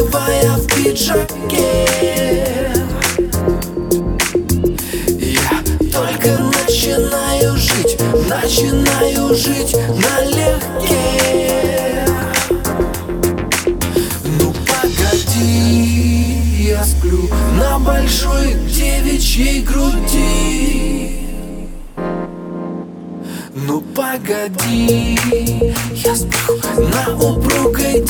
красивая в пиджаке. Я только начинаю жить, начинаю жить налегке. Ну погоди, я сплю на большой девичьей груди. Ну погоди, я сплю на упругой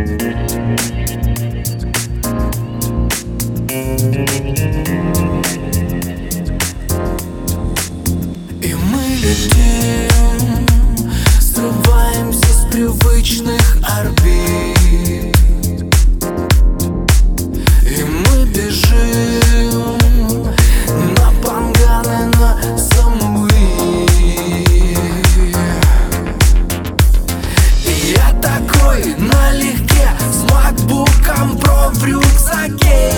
И мы летим, срываемся с привычных орбит. И мы бежим на панганы, на самуи. И я такой налегке макбуком про в рюкзаке